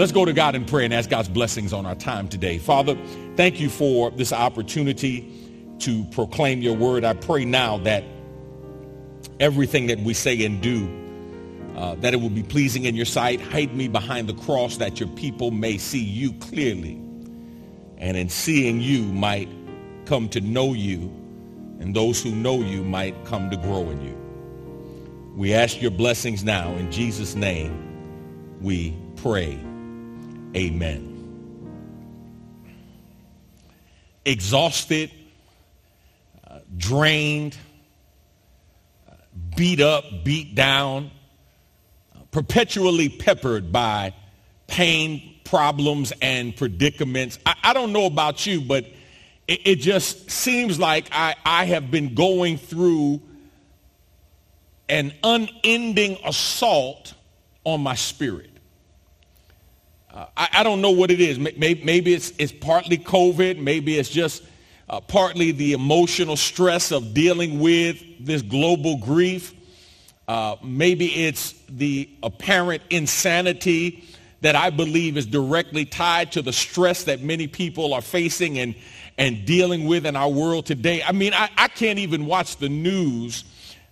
Let's go to God in prayer and ask God's blessings on our time today. Father, thank you for this opportunity to proclaim your word. I pray now that everything that we say and do, uh, that it will be pleasing in your sight. Hide me behind the cross that your people may see you clearly. And in seeing you might come to know you and those who know you might come to grow in you. We ask your blessings now. In Jesus' name, we pray. Amen. Exhausted, uh, drained, beat up, beat down, perpetually peppered by pain, problems, and predicaments. I, I don't know about you, but it, it just seems like I, I have been going through an unending assault on my spirit. Uh, I, I, don't know what it is. Maybe, maybe it's, it's partly COVID. Maybe it's just uh, partly the emotional stress of dealing with this global grief. Uh, maybe it's the apparent insanity that I believe is directly tied to the stress that many people are facing and, and dealing with in our world today. I mean, I, I can't even watch the news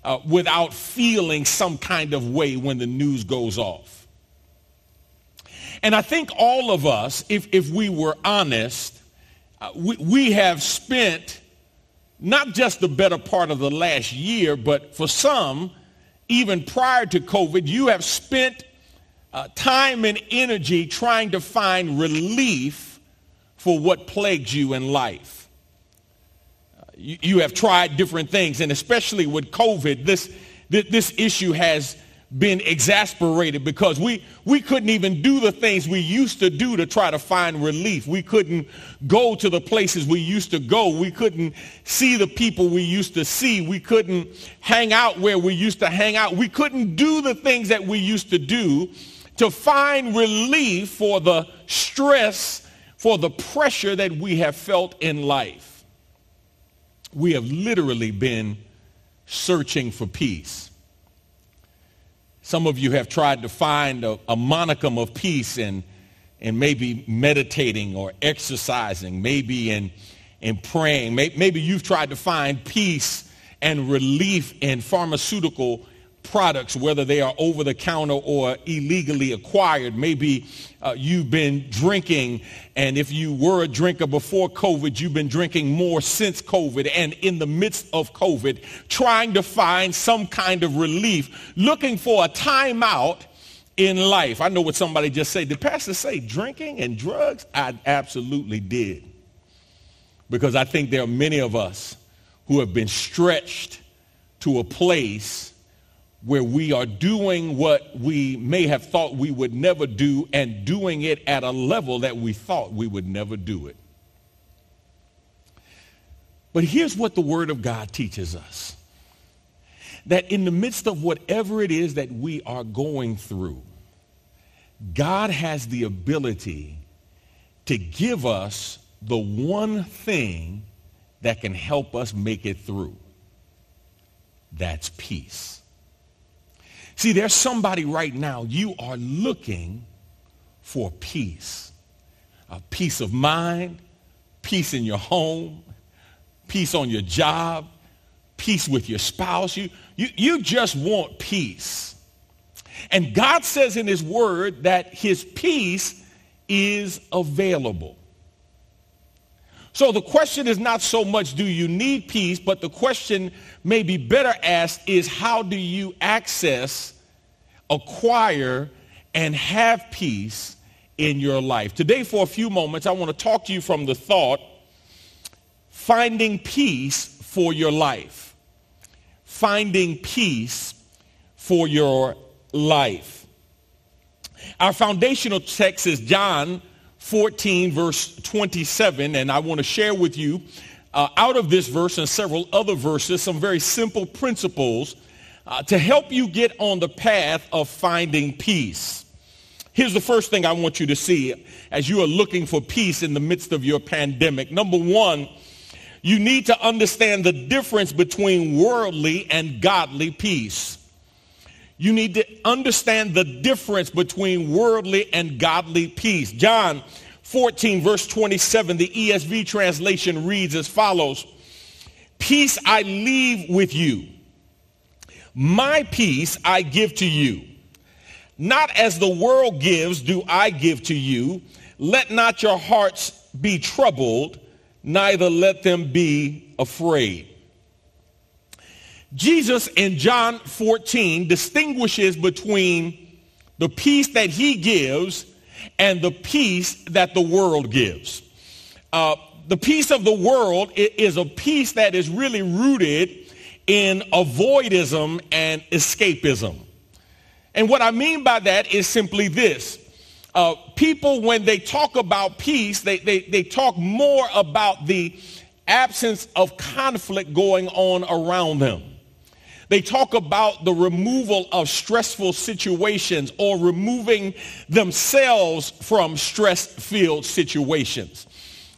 uh, without feeling some kind of way when the news goes off. And I think all of us, if, if we were honest, uh, we, we have spent not just the better part of the last year, but for some, even prior to COVID, you have spent uh, time and energy trying to find relief for what plagues you in life. You, you, have tried different things, and especially with COVID, this, this issue has been exasperated because we, we couldn't even do the things we used to do to try to find relief. We couldn't go to the places we used to go. We couldn't see the people we used to see. We couldn't hang out where we used to hang out. We couldn't do the things that we used to do to find relief for the stress for the pressure that we have felt in life. We have literally been searching for peace. Some of you have tried to find a, a monicum of peace in, in maybe meditating or exercising, maybe in, in praying. Maybe you've tried to find peace and relief in pharmaceutical products, whether they are over the counter or illegally acquired. Maybe uh, you've been drinking, and if you were a drinker before COVID, you've been drinking more since COVID, and in the midst of COVID, trying to find some kind of relief, looking for a timeout in life. I know what somebody just said. Did Pastor say drinking and drugs? I absolutely did. Because I think there are many of us who have been stretched to a place where we are doing what we may have thought we would never do and doing it at a level that we thought we would never do it. But here's what the Word of God teaches us. That in the midst of whatever it is that we are going through, God has the ability to give us the one thing that can help us make it through. That's peace. See, there's somebody right now, you are looking for peace. A peace of mind, peace in your home, peace on your job, peace with your spouse. You, you, you just want peace. And God says in his word that his peace is available. So the question is not so much do you need peace, but the question may be better asked is how do you access, acquire, and have peace in your life? Today, for a few moments, I want to talk to you from the thought finding peace for your life. Finding peace for your life. Our foundational text is John 14, verse 27, and I want to share with you uh, out of this verse and several other verses some very simple principles uh, to help you get on the path of finding peace. Here's the first thing I want you to see as you are looking for peace in the midst of your pandemic. Number one, you need to understand the difference between worldly and godly peace. You need to understand the difference between worldly and godly peace. John 14, verse 27, the ESV translation reads as follows. Peace I leave with you. My peace I give to you. Not as the world gives do I give to you. Let not your hearts be troubled, neither let them be afraid. Jesus in John 14 distinguishes between the peace that he gives and the peace that the world gives. Uh, the peace of the world is a peace that is really rooted in avoidism and escapism. And what I mean by that is simply this. Uh, people, when they talk about peace, they, they, they talk more about the absence of conflict going on around them. They talk about the removal of stressful situations or removing themselves from stress-filled situations.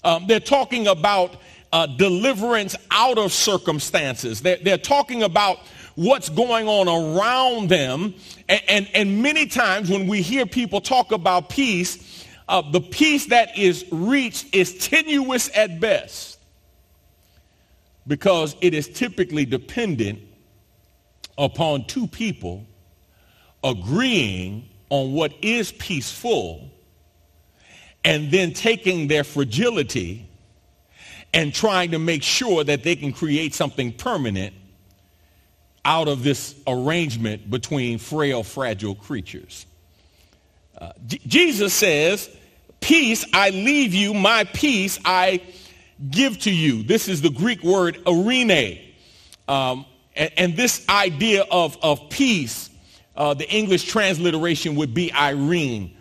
Um, they're talking about uh, deliverance out of circumstances. They're, they're, talking about what's going on around them. And, and, and many times when we hear people talk about peace, uh, the peace that is reached is tenuous at best because it is typically dependent upon two people agreeing on what is peaceful and then taking their fragility and trying to make sure that they can create something permanent out of this arrangement between frail, fragile creatures. Uh, J- Jesus says, peace I leave you, my peace I give to you. This is the Greek word eirene, Um, and, and, this idea of, of peace, uh, the English transliteration would be Irene.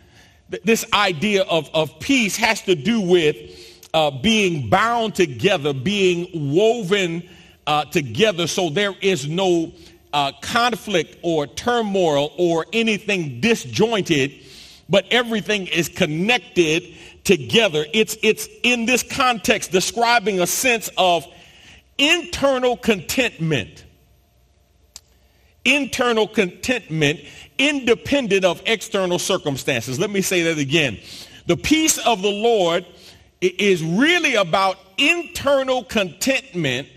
Th- this idea of, of peace has to do with uh, being bound together, being woven uh, together so there is no uh, conflict or turmoil or anything disjointed, but everything is connected together. It's, it's in this context describing a sense of internal contentment. Internal contentment independent of external circumstances. Let me say that again. The peace of the Lord is really about internal contentment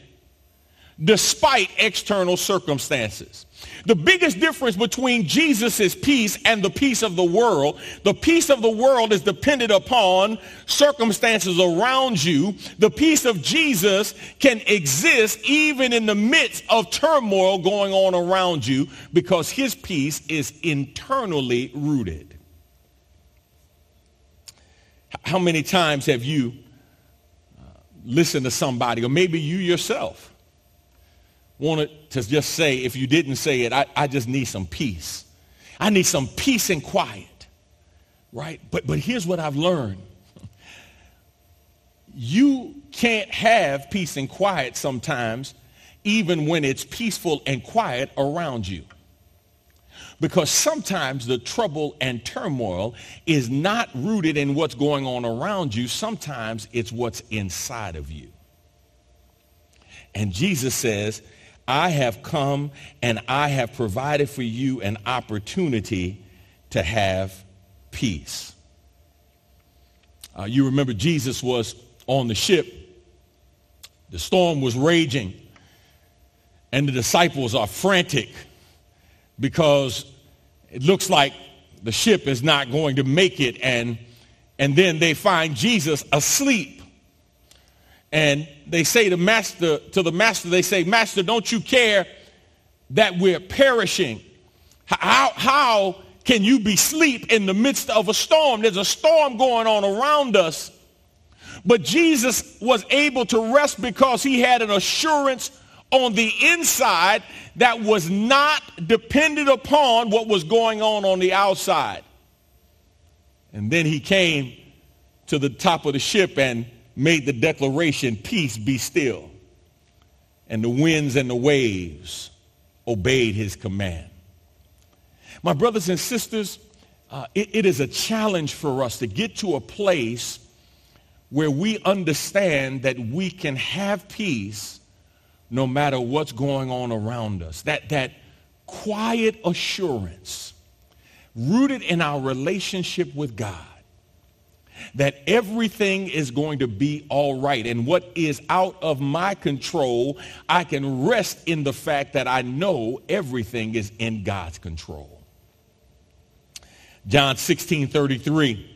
despite external circumstances. The biggest difference between Jesus' peace and the peace of the world, the peace of the world is dependent upon circumstances around you. The peace of Jesus can exist even in the midst of turmoil going on around you because his peace is internally rooted. How many times have you uh, listened to somebody, or maybe you yourself, wanted to just say, if you didn't say it, I, I just need some peace. I need some peace and quiet, right? But, but here's what I've learned. You can't have peace and quiet sometimes, even when it's peaceful and quiet around you. Because sometimes the trouble and turmoil is not rooted in what's going on around you. Sometimes it's what's inside of you. And Jesus says, I have come and I have provided for you an opportunity to have peace. Uh, you remember Jesus was on the ship. The storm was raging and the disciples are frantic because it looks like the ship is not going to make it and and then they find Jesus asleep and they say to master to the master they say master don't you care that we're perishing? How how can you be asleep in the midst of a storm? There's a storm going on around us. But Jesus was able to rest because he had an assurance on the inside that was not dependent upon what was going on on the outside. And then he came to the top of the ship and made the declaration, peace be still. And the winds and the waves obeyed his command. My brothers and sisters, uh, it, it is a challenge for us to get to a place where we understand that we can have peace no matter what's going on around us. That, that quiet assurance rooted in our relationship with God that everything is going to be all right. And what is out of my control, I can rest in the fact that I know everything is in God's control. John 16, 33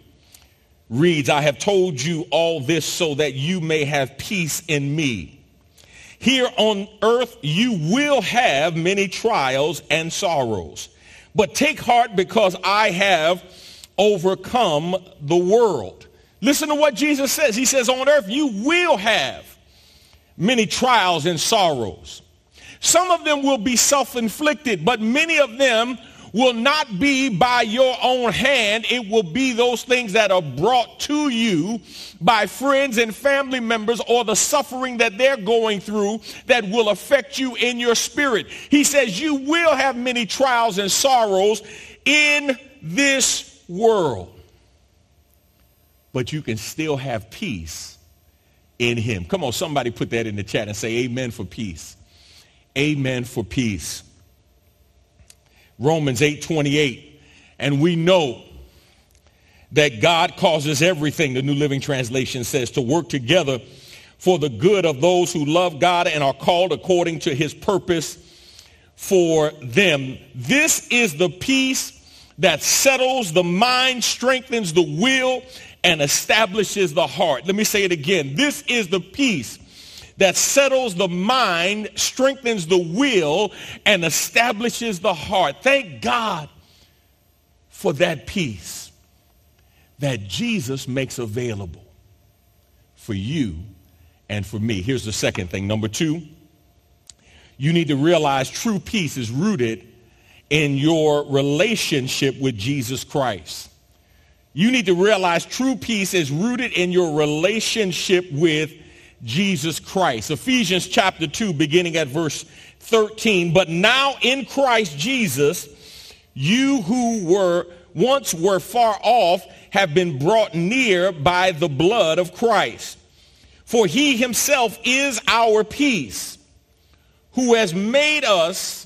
reads, I have told you all this so that you may have peace in me. Here on earth you will have many trials and sorrows. But take heart because I have overcome the world. Listen to what Jesus says. He says, on earth you will have many trials and sorrows. Some of them will be self-inflicted, but many of them will not be by your own hand. It will be those things that are brought to you by friends and family members or the suffering that they're going through that will affect you in your spirit. He says you will have many trials and sorrows in this world, but you can still have peace in him. Come on, somebody put that in the chat and say amen for peace. Amen for peace. Romans 8:28. And we know that God causes everything, the New Living Translation says, to work together for the good of those who love God and are called according to his purpose for them. This is the peace that settles the mind, strengthens the will, and establishes the heart. Let me say it again. This is the peace that settles the mind, strengthens the will, and establishes the heart. Thank God for that peace that Jesus makes available for you and for me. Here's the second thing. Number two, you need to realize true peace is rooted in your relationship with Jesus Christ. You need to realize true peace is rooted in your relationship with Jesus Christ. Ephesians chapter 2, beginning at verse 13. But now in Christ Jesus, you who were once were far off have been brought near by the blood of Christ. For he himself is our peace, who has made us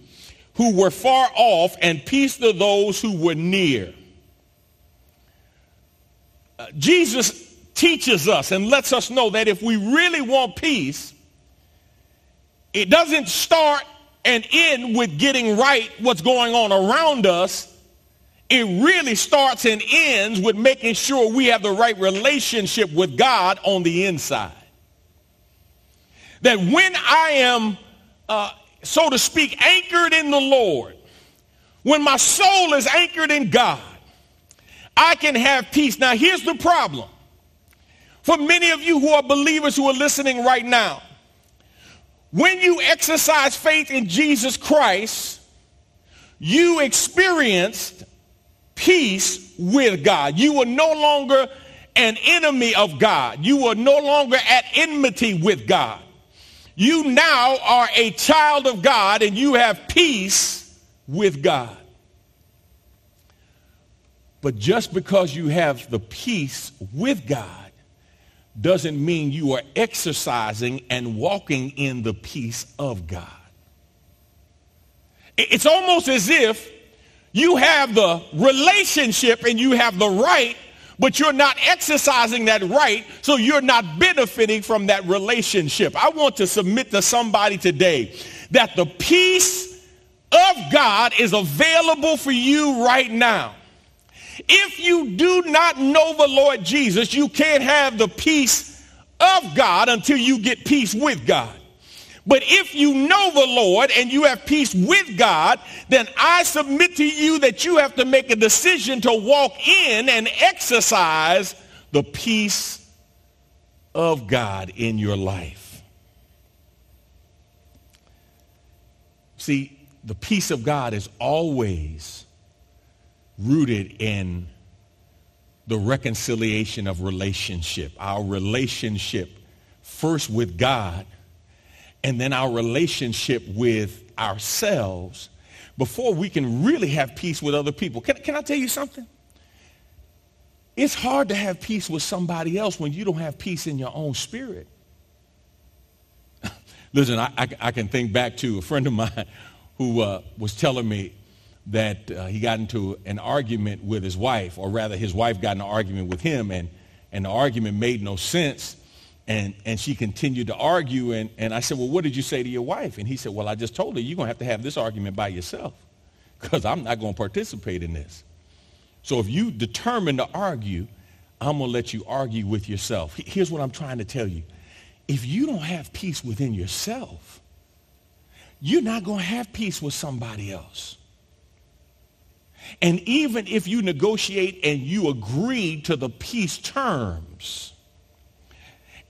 who were far off and peace to those who were near. Uh, Jesus teaches us and lets us know that if we really want peace, it doesn't start and end with getting right what's going on around us. It really starts and ends with making sure we have the right relationship with God on the inside. That when I am, uh, so to speak, anchored in the Lord, when my soul is anchored in God, I can have peace. Now, here's the problem for many of you who are believers who are listening right now, when you exercise faith in Jesus Christ, you experienced peace with God. You were no longer an enemy of God. You were no longer at enmity with God. You now are a child of God and you have peace with God. But just because you have the peace with God doesn't mean you are exercising and walking in the peace of God. It's almost as if you have the relationship and you have the right, but you're not exercising that right, so you're not benefiting from that relationship. I want to submit to somebody today that the peace of God is available for you right now. If you do not know the Lord Jesus, you can't have the peace of God until you get peace with God. But if you know the Lord and you have peace with God, then I submit to you that you have to make a decision to walk in and exercise the peace of God in your life. See, the peace of God is always rooted in the reconciliation of relationship, our relationship first with God and then our relationship with ourselves before we can really have peace with other people. Can, can I tell you something? It's hard to have peace with somebody else when you don't have peace in your own spirit. Listen, I, I, I, can think back to a friend of mine who uh, was telling me that uh, he got into an argument with his wife, or rather his wife got in an argument with him, and, and the argument made no sense. And, and she continued to argue, and, and I said, well, what did you say to your wife? And he said, well, I just told her, you're going to have to have this argument by yourself because I'm not going to participate in this. So if you determine to argue, I'm going to let you argue with yourself. Here's what I'm trying to tell you. If you don't have peace within yourself, you're not going to have peace with somebody else. And even if you negotiate and you agree to the peace terms,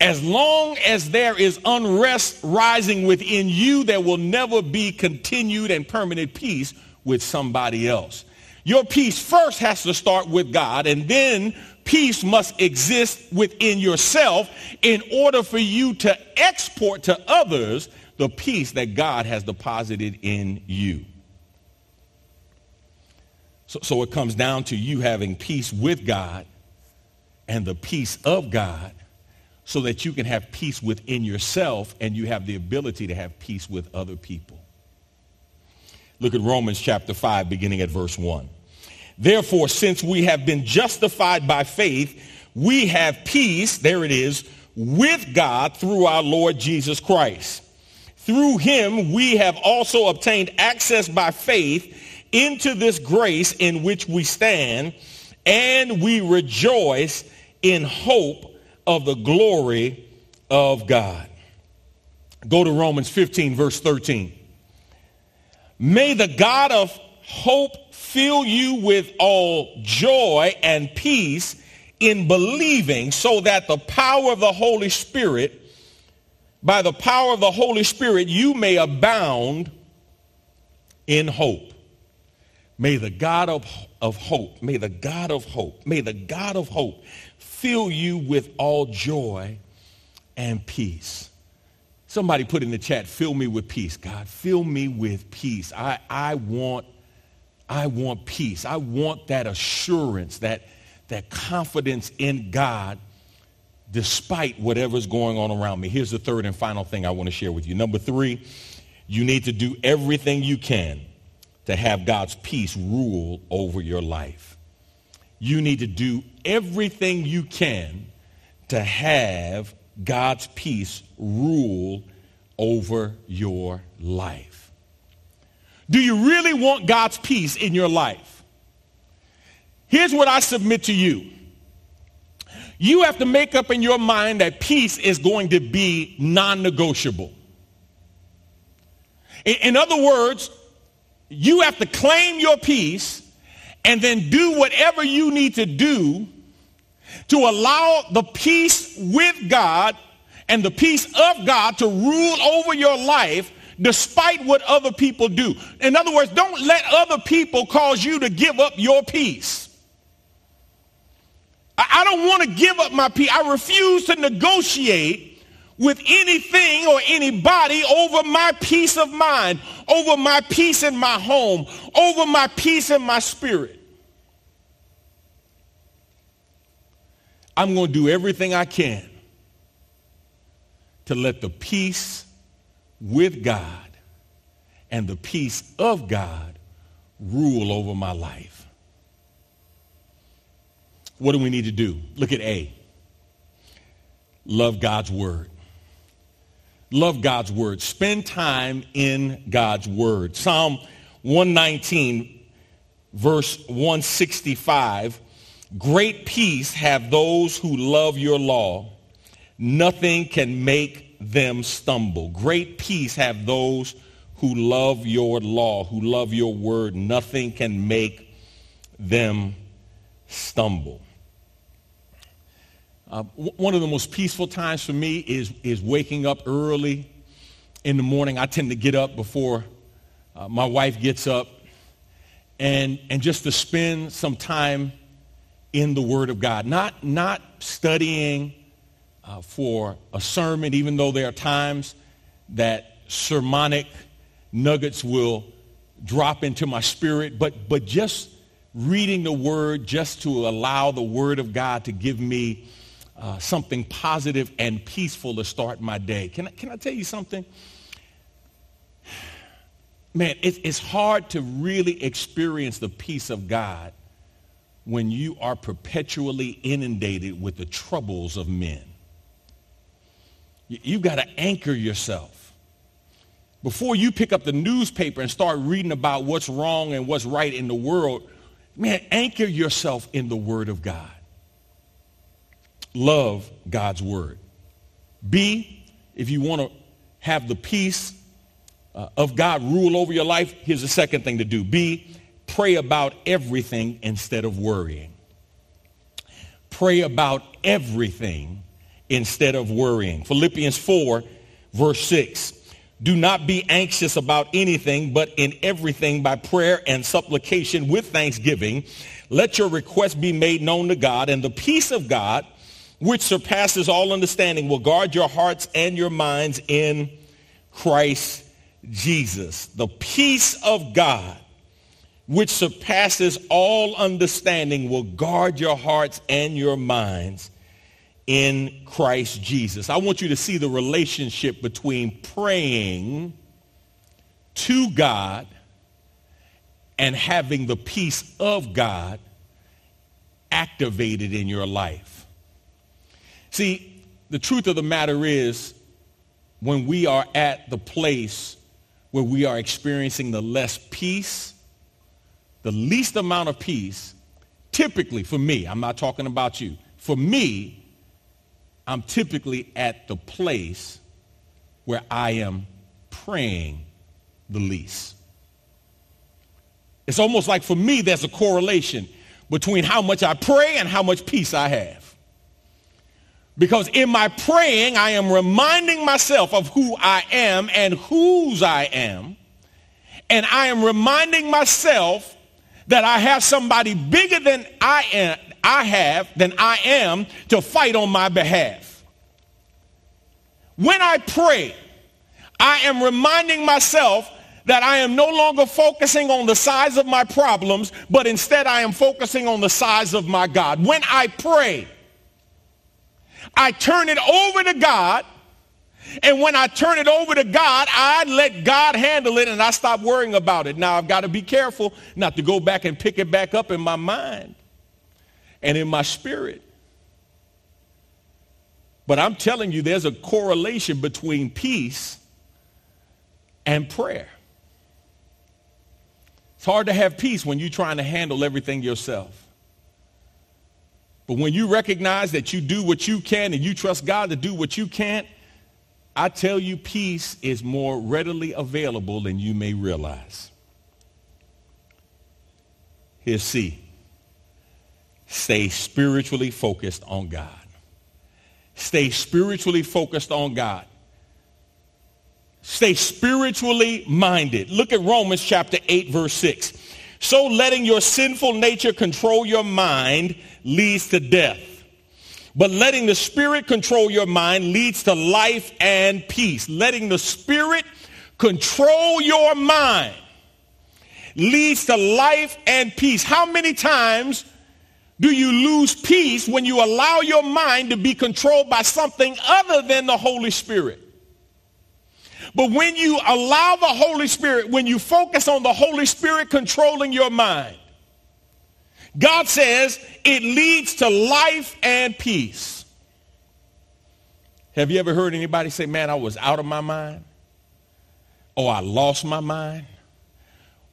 as long as there is unrest rising within you, there will never be continued and permanent peace with somebody else. Your peace first has to start with God, and then peace must exist within yourself in order for you to export to others the peace that God has deposited in you. So, so it comes down to you having peace with God and the peace of God so that you can have peace within yourself and you have the ability to have peace with other people. Look at Romans chapter 5, beginning at verse 1. Therefore, since we have been justified by faith, we have peace, there it is, with God through our Lord Jesus Christ. Through him, we have also obtained access by faith into this grace in which we stand, and we rejoice in hope of the glory of God. Go to Romans 15, verse 13. May the God of hope fill you with all joy and peace in believing so that the power of the Holy Spirit, by the power of the Holy Spirit, you may abound in hope. May the God of, of hope, may the God of hope, may the God of hope fill you with all joy and peace Somebody put in the chat, fill me with peace. God, fill me with peace. I, I want, I want peace. I want that assurance, that, that confidence in God despite whatever's going on around me. Here's the third and final thing I want to share with you. Number three, you need to do everything you can to have God's peace rule over your life. You need to do everything you can to have God's peace rule over your life. Do you really want God's peace in your life? Here's what I submit to you. You have to make up in your mind that peace is going to be non-negotiable. In, other words, you have to claim your peace and then do whatever you need to do to allow the peace with God and the peace of God to rule over your life despite what other people do. In other words, don't let other people cause you to give up your peace. I don't want to give up my peace. I refuse to negotiate with anything or anybody over my peace of mind, over my peace in my home, over my peace in my spirit. I'm going to do everything I can to let the peace with God and the peace of God rule over my life. What do we need to do? Look at A. Love God's word. Love God's word. Spend time in God's word. Psalm 119, verse 165 Great peace have those who love your law. Nothing can make them stumble. Great peace have those who love your law, who love your word. Nothing can make them stumble. Uh, one of the most peaceful times for me is, is waking up early in the morning. I tend to get up before uh, my wife gets up and, and just to spend some time in the Word of God. Not, not studying uh, for a sermon, even though there are times that sermonic nuggets will drop into my spirit, but, but just reading the Word just to allow the Word of God to give me uh, something positive and peaceful to start my day. Can I, can I tell you something? man, it, it's hard to really experience the peace of God when you are perpetually inundated with the troubles of men. You, you've got to anchor yourself. Before you pick up the newspaper and start reading about what's wrong and what's right in the world, man, anchor yourself in the Word of God. Love God's Word. B, if you want to have the peace uh, of God rule over your life, here's the second thing to do. B, pray about everything instead of worrying. Pray about everything instead of worrying. Philippians 4, verse 6. Do not be anxious about anything, but in everything by prayer and supplication with thanksgiving, let your requests be made known to God, and the peace of God, which surpasses all understanding, will guard your hearts and your minds in Christ Jesus, the peace of God, which surpasses all understanding, will guard your hearts and your minds in Christ Jesus. I want you to see the relationship between praying to God and having the peace of God activated in your life. See, the truth of the matter is when we are at the place where we are experiencing the less peace, the least amount of peace, typically for me, I'm not talking about you, for me, I'm typically at the place where I am praying the least. It's almost like for me, there's a correlation between how much I pray and how much peace I have. Because in my praying, I am reminding myself of who I am and whose I am. And I am reminding myself that I have somebody bigger than I am, I have than I am to fight on my behalf. When I pray, I am reminding myself that I am no longer focusing on the size of my problems, but instead I am focusing on the size of my God. When I pray, I turn it over to God. And when I turn it over to God, I let God handle it and I stop worrying about it. Now I've got to be careful not to go back and pick it back up in my mind and in my spirit. But I'm telling you, there's a correlation between peace and prayer. It's hard to have peace when you're trying to handle everything yourself. But when you recognize that you do what you can and you trust God to do what you can't, I tell you, peace is more readily available than you may realize. Here's C. Stay spiritually focused on God. Stay spiritually focused on God. Stay spiritually minded. Look at Romans chapter 8, verse 6. So letting your sinful nature control your mind leads to death. But letting the Spirit control your mind leads to life and peace. Letting the Spirit control your mind leads to life and peace. How many times do you lose peace when you allow your mind to be controlled by something other than the Holy Spirit? But when you allow the Holy Spirit, when you focus on the Holy Spirit controlling your mind, God says it leads to life and peace. Have you ever heard anybody say, man, I was out of my mind? Or I lost my mind?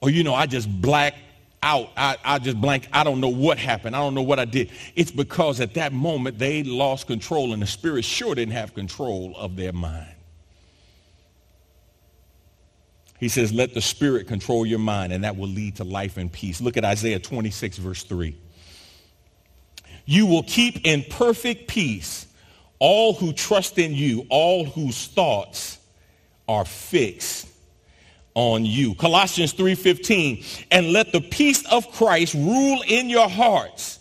Or, you know, I just blacked out. I, I just blank. I don't know what happened. I don't know what I did. It's because at that moment they lost control and the spirit sure didn't have control of their mind. He says, let the Spirit control your mind, and that will lead to life and peace. Look at Isaiah 26, verse 3. You will keep in perfect peace all who trust in you, all whose thoughts are fixed on you. Colossians 3:15, and let the peace of Christ rule in your hearts,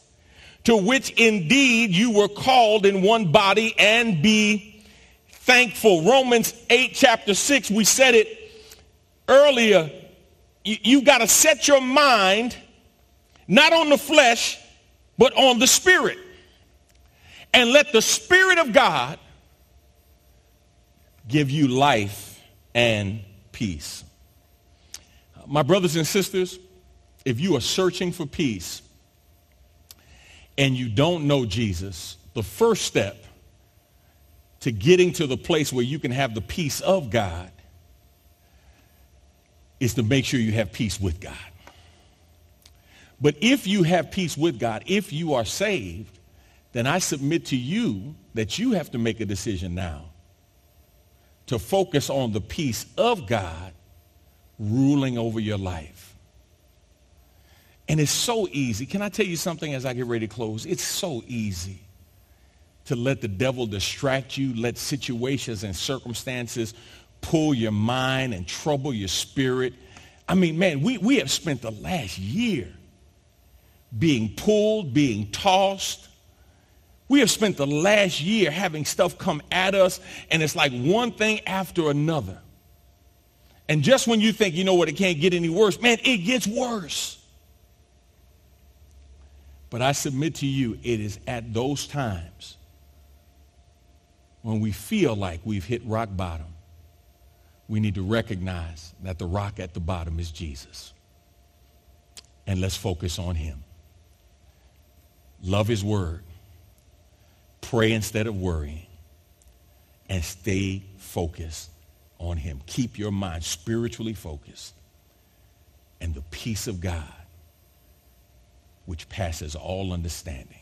to which indeed you were called in one body and be thankful. Romans 8 chapter 6, we said it earlier. You, you got to set your mind not on the flesh, but on the spirit. And let the spirit of God give you life and peace. My brothers and sisters, if you are searching for peace and you don't know Jesus, the first step to getting to the place where you can have the peace of God is to make sure you have peace with God. But if you have peace with God, if you are saved, then I submit to you that you have to make a decision now to focus on the peace of God ruling over your life. And it's so easy. Can I tell you something as I get ready to close? It's so easy to let the devil distract you, let situations and circumstances pull your mind and trouble your spirit. I mean, man, we, we have spent the last year being pulled, being tossed. We have spent the last year having stuff come at us, and it's like one thing after another. And just when you think, you know what, it can't get any worse, man, it gets worse. But I submit to you, it is at those times when we feel like we've hit rock bottom, we need to recognize that the rock at the bottom is Jesus. And let's focus on him. Love his word. Pray instead of worrying. And stay focused on him. Keep your mind spiritually focused. And the peace of God, which passes all understanding,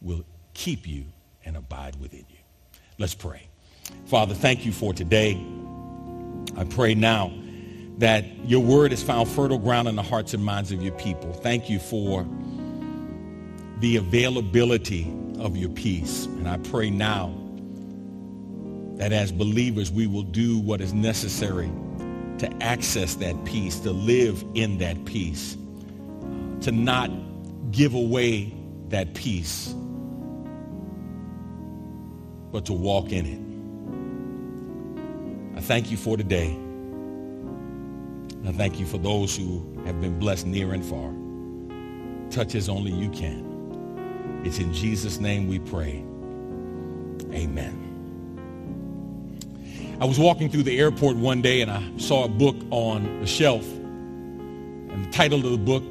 will keep you and abide within you. Let's pray. Father, thank you for today. I pray now that your word has found fertile ground in the hearts and minds of your people. Thank you for the availability of your peace. And I pray now that as believers we will do what is necessary to access that peace, to live in that peace, to not give away that peace, but to walk in it. I thank you for today. I thank you for those who have been blessed near and far. Touch as only you can. It's in Jesus' name we pray. Amen. I was walking through the airport one day and I saw a book on the shelf. And the title of the book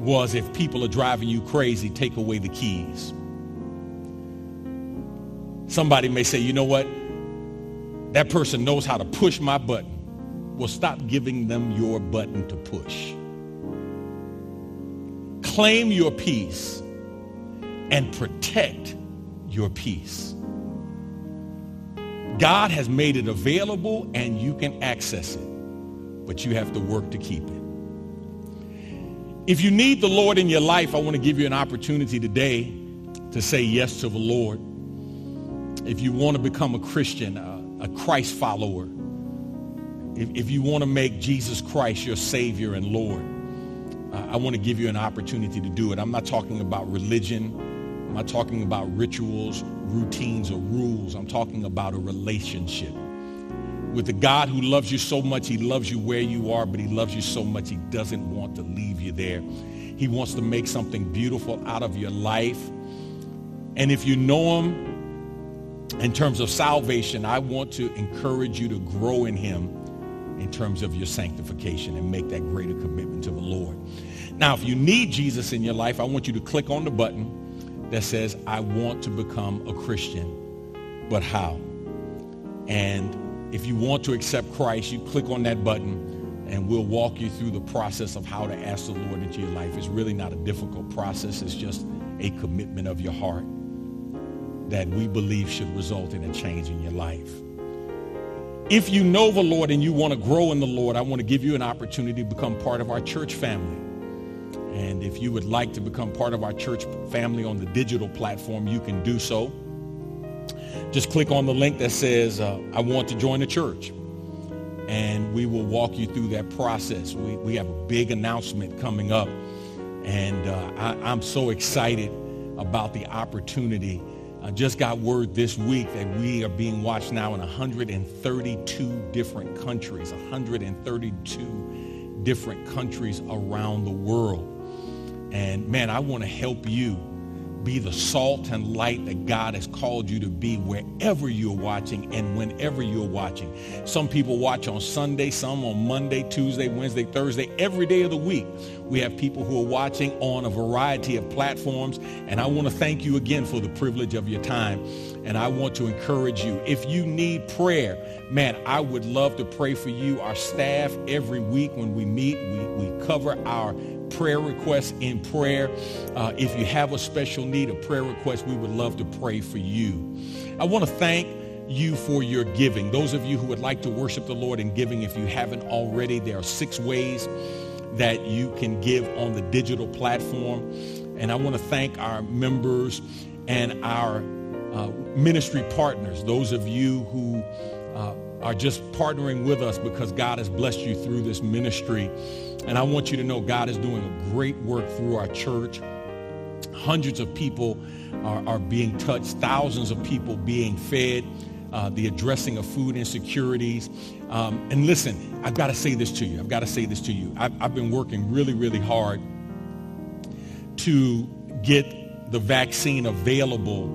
was If People Are Driving You Crazy, Take Away the Keys. Somebody may say, you know what? That person knows how to push my button. Well, stop giving them your button to push. Claim your peace and protect your peace. God has made it available and you can access it, but you have to work to keep it. If you need the Lord in your life, I want to give you an opportunity today to say yes to the Lord. If you want to become a Christian, a, Christ follower, if, if you want to make Jesus Christ your Savior and Lord, uh, I want to give you an opportunity to do it. I'm not talking about religion. I'm not talking about rituals, routines, or rules. I'm talking about a relationship with the God who loves you so much. He loves you where you are, but he loves you so much he doesn't want to leave you there. He wants to make something beautiful out of your life. And if you know him in terms of salvation, I want to encourage you to grow in him in terms of your sanctification and make that greater commitment to the Lord. Now, if you need Jesus in your life, I want you to click on the button that says, I want to become a Christian, but how? And if you want to accept Christ, you click on that button and we'll walk you through the process of how to ask the Lord into your life. It's really not a difficult process. It's just a commitment of your heart that we believe should result in a change in your life. If you know the Lord and you want to grow in the Lord, I want to give you an opportunity to become part of our church family. And if you would like to become part of our church family on the digital platform, you can do so. Just click on the link that says, uh, I want to join the church. and we will walk you through that process. We, we have a big announcement coming up, and uh, I, I'm so excited about the opportunity. I just got word this week that we are being watched now in 132 different countries, 132 different countries around the world. And man, I want to help you be the salt and light that God has called you to be wherever you're watching and whenever you're watching. Some people watch on Sunday, some on Monday, Tuesday, Wednesday, Thursday, every day of the week. We have people who are watching on a variety of platforms, and I want to thank you again for the privilege of your time. And I want to encourage you. If you need prayer, man, I would love to pray for you. Our staff every week when we meet, we, we cover our prayer requests in prayer. Uh, if you have a special need, a prayer request, we would love to pray for you. I want to thank you for your giving. Those of you who would like to worship the Lord in giving, if you haven't already, there are six ways that you can give on the digital platform. And I want to thank our members and our uh, ministry partners, those of you who are just partnering with us because God has blessed you through this ministry. And I want you to know God is doing a great work through our church. Hundreds of people are, are being touched, thousands of people being fed, uh, the addressing of food insecurities. Um, and listen, I've got to say this to you. I've got to say this to you. I've, I've been working really, really hard to get the vaccine available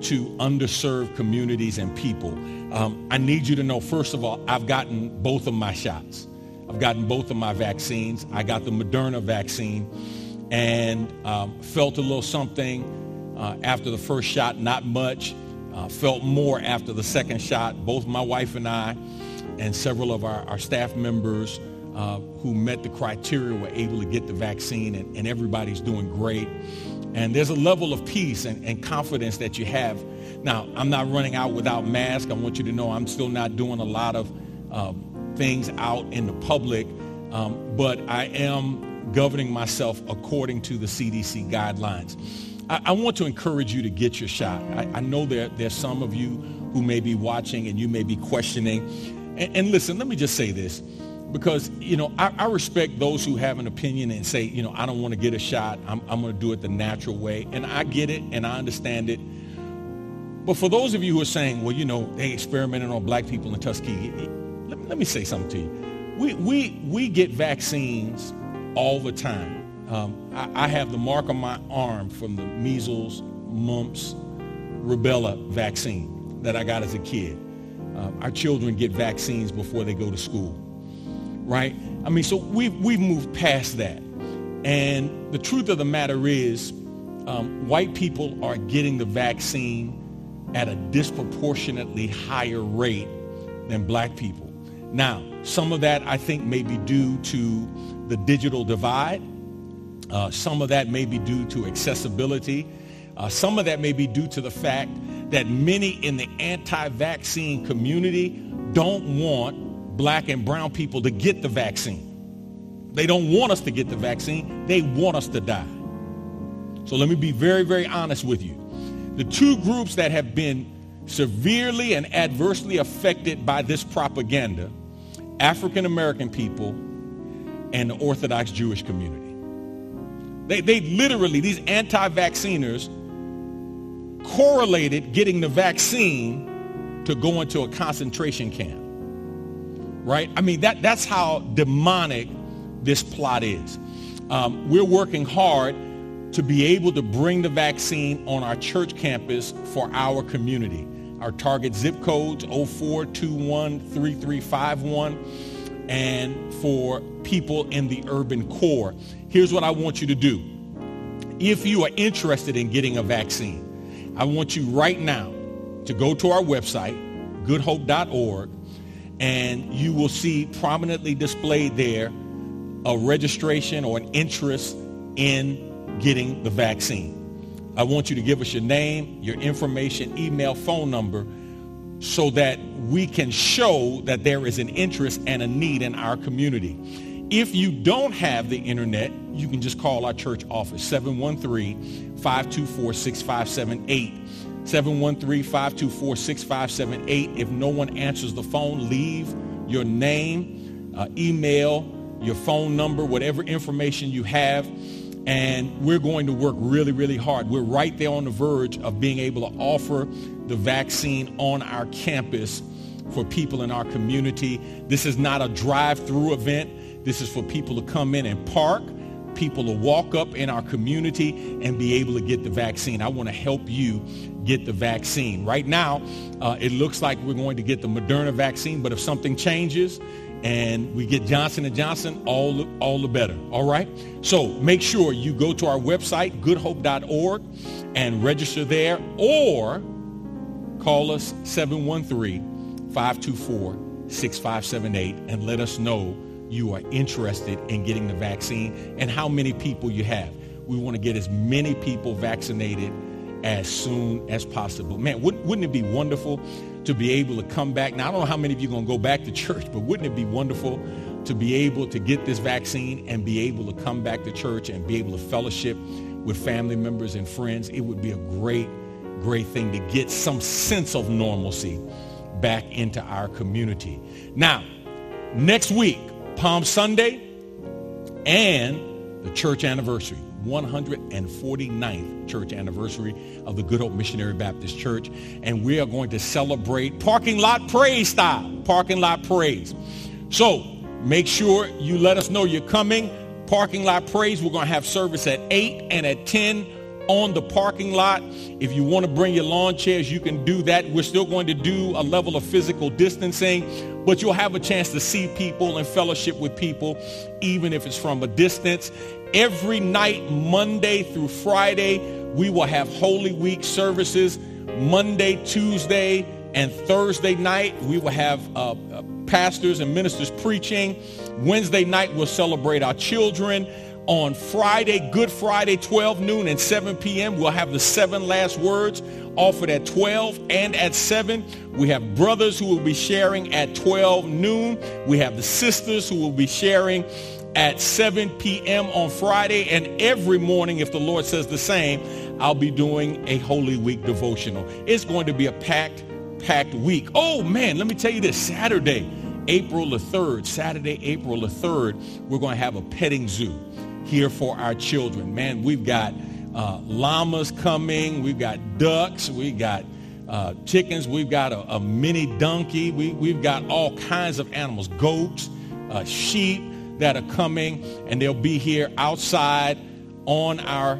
to underserved communities and people. Um, I need you to know, first of all, I've gotten both of my shots. I've gotten both of my vaccines. I got the Moderna vaccine and um, felt a little something uh, after the first shot, not much. Uh, felt more after the second shot. Both my wife and I and several of our, our staff members uh, who met the criteria were able to get the vaccine and, and, everybody's doing great. And there's a level of peace and, and confidence that you have. Now, I'm not running out without mask. I want you to know I'm still not doing a lot of um, things out in the public, um, but I am governing myself according to the CDC guidelines. I, I want to encourage you to get your shot. I, I, know there, there's some of you who may be watching and you may be questioning. And, and listen, let me just say this because, you know, I, I, respect those who have an opinion and say, you know, I don't want to get a shot. I'm, I'm going to do it the natural way. And I get it and I understand it. But for those of you who are saying, well, you know, they experimented on black people in Tuskegee, let, let me say something to you. We, we, we get vaccines all the time. Um, I, I, have the mark on my arm from the measles, mumps, rubella vaccine that I got as a kid. Uh, our children get vaccines before they go to school, right? I mean, so we've, we've moved past that. And the truth of the matter is, um, white people are getting the vaccine at a disproportionately higher rate than black people. Now, some of that I think may be due to the digital divide. Uh, some of that may be due to accessibility. Uh, some of that may be due to the fact that many in the anti-vaccine community don't want black and brown people to get the vaccine. They don't want us to get the vaccine. They want us to die. So let me be very, very honest with you. The two groups that have been severely and adversely affected by this propaganda, African American people and the Orthodox Jewish community. They, they literally, these anti-vacciners correlated getting the vaccine to go into a concentration camp. Right? I mean, that, that's how demonic this plot is. Um, we're working hard to be able to bring the vaccine on our church campus for our community. Our target zip codes 04213351 and for people in the urban core. Here's what I want you to do. If you are interested in getting a vaccine, I want you right now to go to our website, goodhope.org, and you will see prominently displayed there a registration or an interest in getting the vaccine. I want you to give us your name, your information, email, phone number, so that we can show that there is an interest and a need in our community. If you don't have the internet, you can just call our church office, 713-524-6578. 713-524-6578. If no one answers the phone, leave your name, uh, email, your phone number, whatever information you have, and we're going to work really, really hard. We're right there on the verge of being able to offer the vaccine on our campus for people in our community. This is not a drive-through event. This is for people to come in and park, people to walk up in our community and be able to get the vaccine. I want to help you get the vaccine. Right now, uh, it looks like we're going to get the Moderna vaccine, but if something changes, and we get Johnson & Johnson, all the, all the better. All right? So make sure you go to our website, goodhope.org, and register there, or call us 713-524-6578 and let us know you are interested in getting the vaccine and how many people you have. We want to get as many people vaccinated as soon as possible. Man, wouldn't, wouldn't it be wonderful to be able to come back? Now, I don't know how many of you are going to go back to church, but wouldn't it be wonderful to be able to get this vaccine and be able to come back to church and be able to fellowship with family members and friends? It would be a great, great thing to get some sense of normalcy back into our community. Now, next week, Palm Sunday and the church anniversary. 149th church anniversary of the Good Hope Missionary Baptist Church. And we are going to celebrate parking lot praise style, parking lot praise. So make sure you let us know you're coming. Parking lot praise, we're going to have service at 8 and at 10 on the parking lot. If you want to bring your lawn chairs, you can do that. We're still going to do a level of physical distancing, but you'll have a chance to see people and fellowship with people, even if it's from a distance. Every night, Monday through Friday, we will have Holy Week services. Monday, Tuesday, and Thursday night, we will have uh, uh, pastors and ministers preaching. Wednesday night, we'll celebrate our children. On Friday, Good Friday, 12 noon and 7 p.m., we'll have the seven last words offered at 12 and at 7. We have brothers who will be sharing at 12 noon. We have the sisters who will be sharing at 7 p.m. on Friday. And every morning, if the Lord says the same, I'll be doing a Holy Week devotional. It's going to be a packed, packed week. Oh, man, let me tell you this. Saturday, April the 3rd, Saturday, April the 3rd, we're going to have a petting zoo here for our children. Man, we've got uh, llamas coming. We've got ducks. We've got uh, chickens. We've got a, a mini donkey. We, we've got all kinds of animals, goats, uh, sheep that are coming, and they'll be here outside on our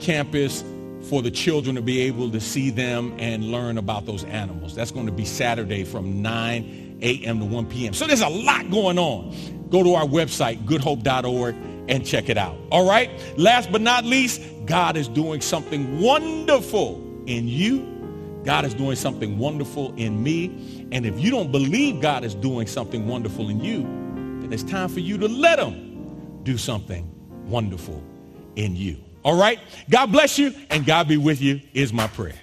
campus for the children to be able to see them and learn about those animals. That's going to be Saturday from 9 a.m. to 1 p.m. So there's a lot going on. Go to our website, goodhope.org, and check it out. All right? Last but not least, God is doing something wonderful in you. God is doing something wonderful in me. And if you don't believe God is doing something wonderful in you, then it's time for you to let him do something wonderful in you. All right? God bless you and God be with you is my prayer.